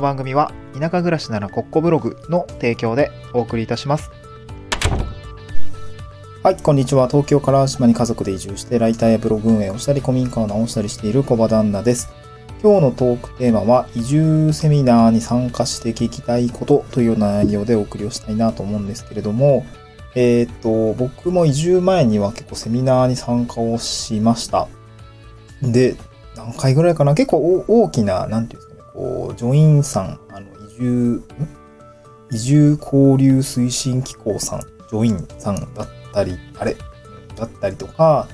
の番組は田舎暮らしならコッコブログの提供でお送りいたします。はい、こんにちは。東京から島に家族で移住してライターやブログ運営をしたり古民家を直したりしている小場旦那です。今日のトークテーマは移住セミナーに参加して聞きたいことというような内容でお送りをしたいなと思うんですけれども、えーっと、僕も移住前には結構セミナーに参加をしました。で、何回ぐらいかな？結構大きな、なんていうんですか、ジョインさん、あの、移住、移住交流推進機構さん、ジョインさんだったり、あれ？だったりとか、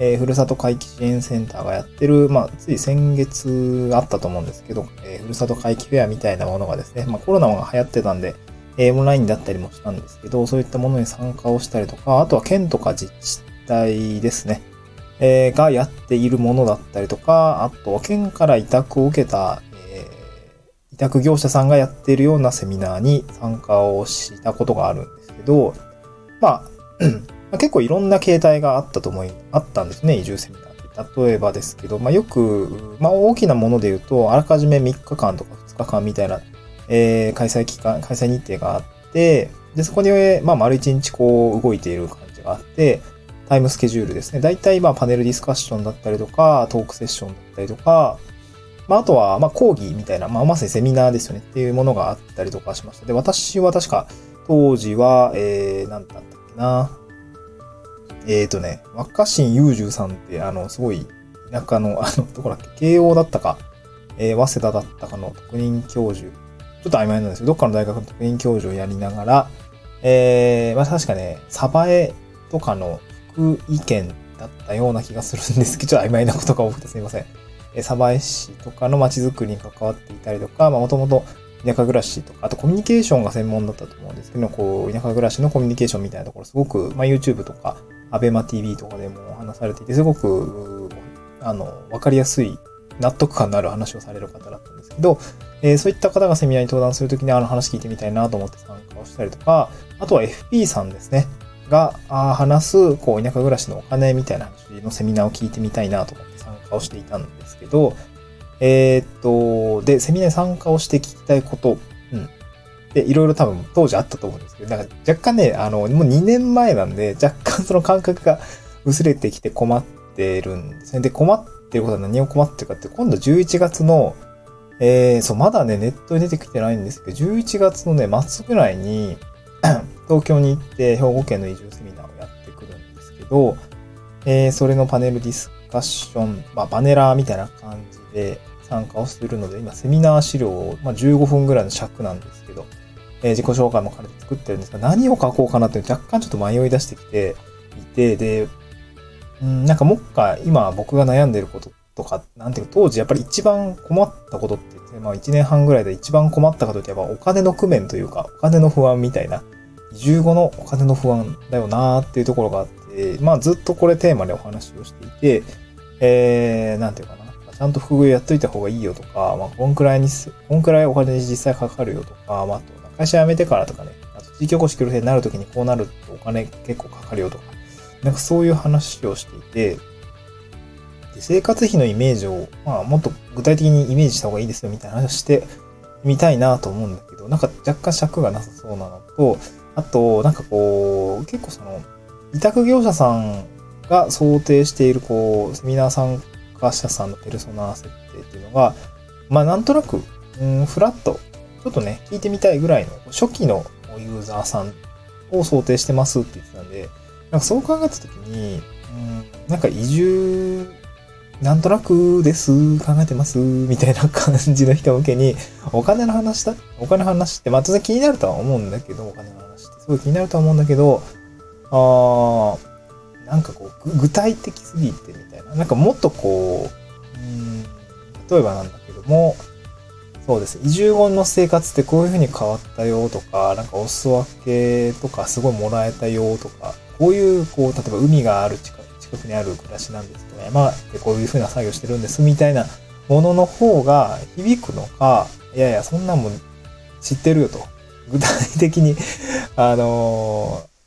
えーふるさと回帰支援センターがやってる、まあ、つい先月あったと思うんですけど、えーふるさと回帰フェアみたいなものがですね、まあ、コロナが流行ってたんで、えーオンラインだったりもしたんですけど、そういったものに参加をしたりとか、あとは県とか自治体ですね、えーがやっているものだったりとか、あと、県から委託を受けた、委託業者さんがやっているようなセミナーに参加をしたことがあるんですけど、まあ、結構いろんな形態があったと思い、あったんですね、移住セミナーって。例えばですけど、まあよく、まあ大きなもので言うと、あらかじめ3日間とか2日間みたいな、えー開催期間、開催日程があって、で、そこに、まあ丸1日こう動いている感じがあって、タイムスケジュールですね。大体まあパネルディスカッションだったりとか、トークセッションだったりとか、まああとはまあ講義みたいな、まあまさにセミナーですよねっていうものがあったりとかしました。で、私は確か当時は、えー、なんだったっけな。えーとね、若新雄十さんって、あの、すごい田舎の、あの、どこだっけ、慶応だったか、えー、早稲田だったかの特任教授、ちょっと曖昧なんですけど、どっかの大学の特任教授をやりながら、えー、まあ確かね、鯖江とかの福井県だったような気がするんですけど、ちょっと曖昧なことが多くてすいません。え、鯖江市とかの街づくりに関わっていたりとか、まあもともと田舎暮らしとか、あとコミュニケーションが専門だったと思うんですけど、こう、田舎暮らしのコミュニケーションみたいなところ、すごく、まあ YouTube とか、アベマ TV とかでも話されていて、すごく、あの、わかりやすい、納得感のある話をされる方だったんですけど、えーそういった方がセミナーに登壇するときにあの話聞いてみたいなと思って参加をしたりとか、あとは FP さんですね。があ話す、こう、田舎暮らしのお金みたいな話のセミナーを聞いてみたいなと思って参をしていたんですけど、えーっと、で、セミナーに参加をして聞きたいこと、うん。で、いろいろ多分当時あったと思うんですけど、なんか若干ね、あの、もう2年前なんで、若干 その感覚が薄れてきて困ってるんですね。で、困ってることは何を困ってるかって、今度11月の、えー、そう、まだね、ネットに出てきてないんですけど、11月のね、末ぐらいに、東京に行って兵庫県の移住セミナーをやってくるんですけど、えー、それのパネルディスカッション、まあ、バネラーみたいな感じで参加をするので、今、セミナー資料を、まあ、15分ぐらいの尺なんですけど、えー自己紹介も兼ねて作ってるんですが、何を書こうかなって若干ちょっと迷い出してきていて、で、うん、なんかもっか今僕が悩んでることとか、なんていうか当時やっぱり一番困ったことって言って、まあ1年半ぐらいで一番困ったことってやっぱお金の工面というか、お金の不安みたいな、移住後のお金の不安だよなーっていうところがあって、まあずっとこれテーマでお話をしていて、えー、なんていうかな、ちゃんと副業やっといた方がいいよとか、まあこんくらいにす、こんくらいお金に実際かかるよとか、まああと会社辞めてからとかね、あと地域おこし協力になるときにこうなるとお金結構かかるよとか、なんかそういう話をしていて、で生活費のイメージを、まあ、もっと具体的にイメージした方がいいですよみたいな話をしてみたいなと思うんだけど、なんか若干尺がなさそうなのと、あと、なんかこう、結構その、委託業者さんが想定している、こう、セミナー参加者さんのペルソナ設定っていうのが、まあなんとなく、うん、フラット、ちょっとね、聞いてみたいぐらいの初期のユーザーさんを想定してますって言ってたんで、なんかそう考えたときに、うん、なんか移住、なんとなくです、考えてます、みたいな感じの人向けに、お金の話だ、お金の話って、まあ当然気になるとは思うんだけど、お金の話ってすごい気になるとは思うんだけど、あー、なんかこう、具体的すぎてみたいな。なんかもっとこう、うん、例えばなんだけども、そうです。移住後の生活ってこういう風に変わったよとか、なんかお裾分けとかすごいもらえたよとか、こういう、こう、例えば海がある近く近くにある暮らしなんですけど、山でこういう風な作業してるんですみたいなものの方が響くのか、いやいや、そんなもん知ってるよと。具体的に、あのー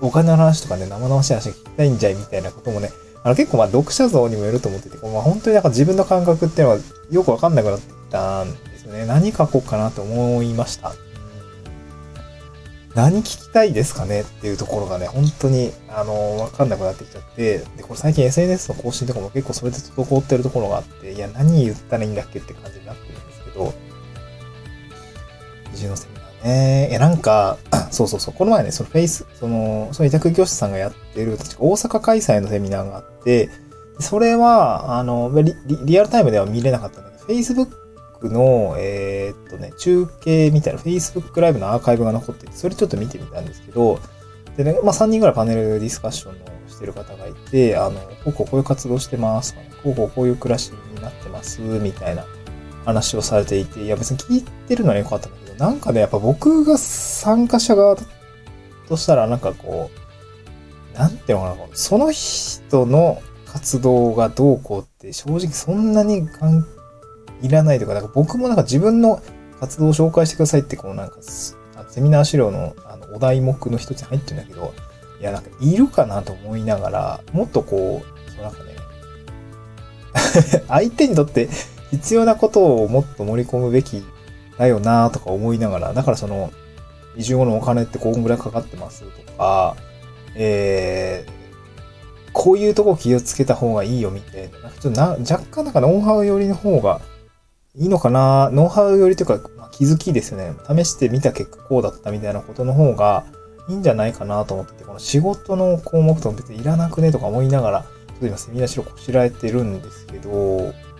お金の話とかね、生々しい話が聞きたいんじゃいみたいなこともね、あの結構まあ読者像にもよると思ってて、まあ、本当になんか自分の感覚っていうのはよくわかんなくなってきたんですよね。何書こうかなと思いました。何聞きたいですかねっていうところがね、本当に、あの、わかんなくなってきちゃって、で、これ最近 SNS の更新とかも結構それで滞ってるところがあって、いや、何言ったらいいんだっけって感じになってるんですけど、移住のセミナね。え、なんか、そうそうそう、この前ね、そのフェイス、その、その委託業者さんがやってる、確か大阪開催のセミナーがあって、それは、あの、リリリアルタイムでは見れなかったんだけど、Facebook の、えーっとね、中継みたいな Facebook ライブのアーカイブが残ってて、それちょっと見てみたんですけど、でね、まあ3人ぐらいパネルディスカッションをしてる方がいて、あの、こうこうこういう活動してますとかね、こうこうこういう暮らしになってます、みたいな話をされていて、いや別に聞いてるのは良かったんだけど、なんかね、やっぱ僕が参加者側としたら、なんかこう、なんていうのかな、その人の活動がどうこうって正直そんなに関いらないとか、なんか僕もなんか自分の活動を紹介してくださいって、こうなんか、セミナー資料のあのお題目の一つに入ってるんだけど、いやなんかいるかなと思いながら、もっとこう、そうなんかね、相手にとって必要なことをもっと盛り込むべきだよなとか思いながら、だからその、移住後のお金ってこんぐらいかかってますとか、えー、こういうとこ気をつけた方がいいよみたいな、ちょっとな若干なんかノウハウ寄りの方がいいのかなノウハウ寄りというか、まあ気づきですね。試してみた結果こうだったみたいなことの方がいいんじゃないかなと思ってて、この仕事の項目とか別にいらなくねとか思いながら、ちょっと今セミナー資料こしらえてるんですけど、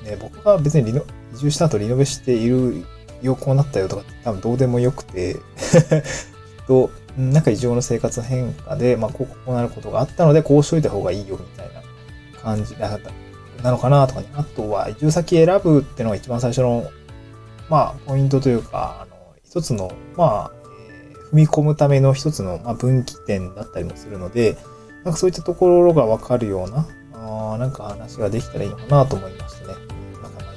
ね、僕が別にリノ移住した後リノベしているよ、こうなったよとか多分どうでもよくて、と、なんか異常の生活変化で、まあ、こう、なることがあったので、こうしといた方がいいよ、みたいな感じななのかなとかね。あとは、移住先選ぶってのが一番最初の、まあ、ポイントというか、あの、一つの、まあ、えー踏み込むための一つの、まあ、分岐点だったりもするので、なんかそういったところがわかるような、あなんか話ができたらいいのかなと思いましたね。なんか、まあ、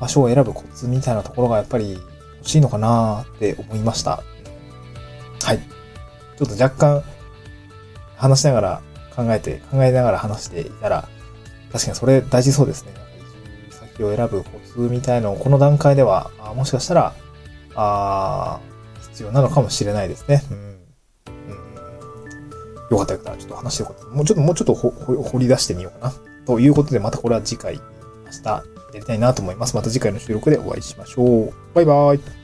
場所を選ぶコツみたいなところがやっぱり欲しいのかなって思いました。はい。ちょっと若干話しながら考えて、考えながら話していたら、確かにそれ大事そうですね。移住先を選ぶコツみたいのをこの段階では、あもしかしたら、あー必要なのかもしれないですね。うん。うん、よかったよかった。ちょっと話してよかった。もうちょっと、もうちょっと掘り出してみようかな。ということで、またこれは次回、明日やりたいなと思います。また次回の収録でお会いしましょう。バイバイ。